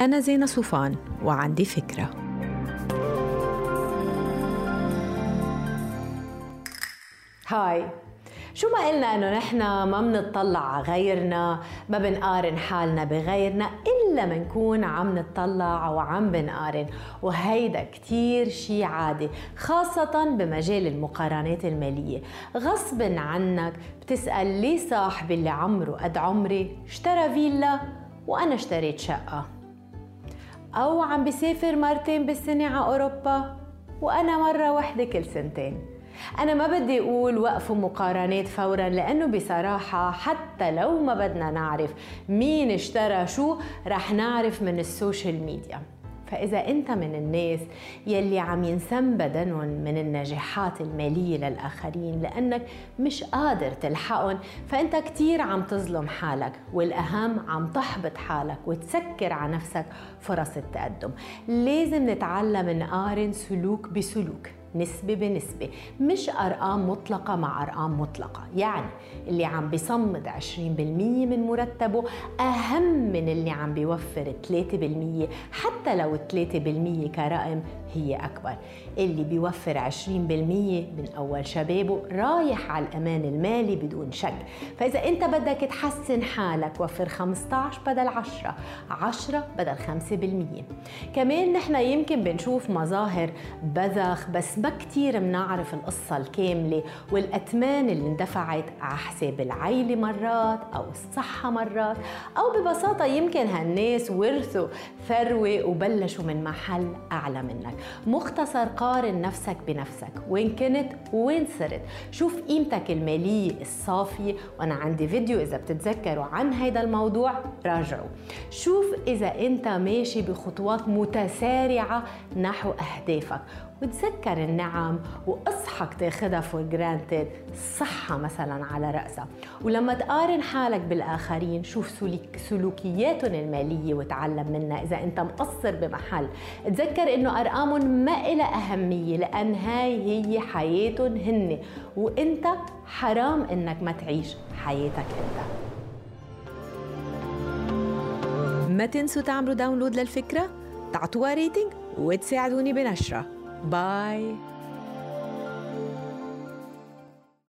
أنا زينة صوفان وعندي فكرة. هاي. شو ما قلنا إنه نحن ما بنطلع على غيرنا ما بنقارن حالنا بغيرنا إلا منكون عم نطلع وعم بنقارن. وهيدا كتير شي عادي خاصة بمجال المقارنات المالية. غصب عنك بتسأل ليه صاحبي اللي عمره قد عمري اشترى فيلا؟ وأنا اشتريت شقة. أو عم بسافر مرتين بالسنة على أوروبا وأنا مرة واحدة كل سنتين. أنا ما بدي أقول وقفوا مقارنات فورا لأنه بصراحة حتى لو ما بدنا نعرف مين اشترى شو رح نعرف من ال social media. فإذا أنت من الناس يلي عم ينسم بدنهم من النجاحات المالية للآخرين لأنك مش قادر تلحقهم فأنت كتير عم تظلم حالك والأهم عم تحبط حالك وتسكر على نفسك فرص التقدم. لازم نتعلم نقارن سلوك بسلوك نسبة بنسبة مش أرقام مطلقة مع أرقام مطلقة. يعني اللي عم بيصمد 20% من مرتبه أهم من اللي عم بيوفر 3% حتى لو 3% كرقم هي أكبر. اللي بيوفر 20% من أول شبابه رايح على الأمان المالي بدون شك. فإذا أنت بدك تحسن حالك وفر 15 بدل 10 10 بدل 5% كمان نحن يمكن بنشوف مظاهر بذخ بس ما كتير منعرف القصة الكاملة والأتمان اللي اندفعت على حساب العيلة مرات أو الصحة مرات. أو ببساطة يمكن هالناس ورثوا ثروة وبلشوا من محل أعلى منك. مختصر قارن نفسك بنفسك. وين كنت وين صرت. شوف قيمتك المالية الصافية. وأنا عندي فيديو إذا بتتذكروا عن هيدا الموضوع راجعوا. شوف إذا أنت ماشي بخطوات متسارعة نحو أهدافك. وتذكر النعم وأصحك تاخدها for granted الصحة مثلا على رأسها. ولما تقارن حالك بالآخرين شوف سلوكياتهم المالية وتعلم منها إذا أنت مقصر بمحل. تذكر إنه أرقامهم ما إلها أهمية لأن هاي هي حياتهم هن. وأنت حرام إنك ما تعيش حياتك أنت. ما تنسوا تعملوا download للفكرة تعطوها rating وتساعدوني بنشرها. Bye.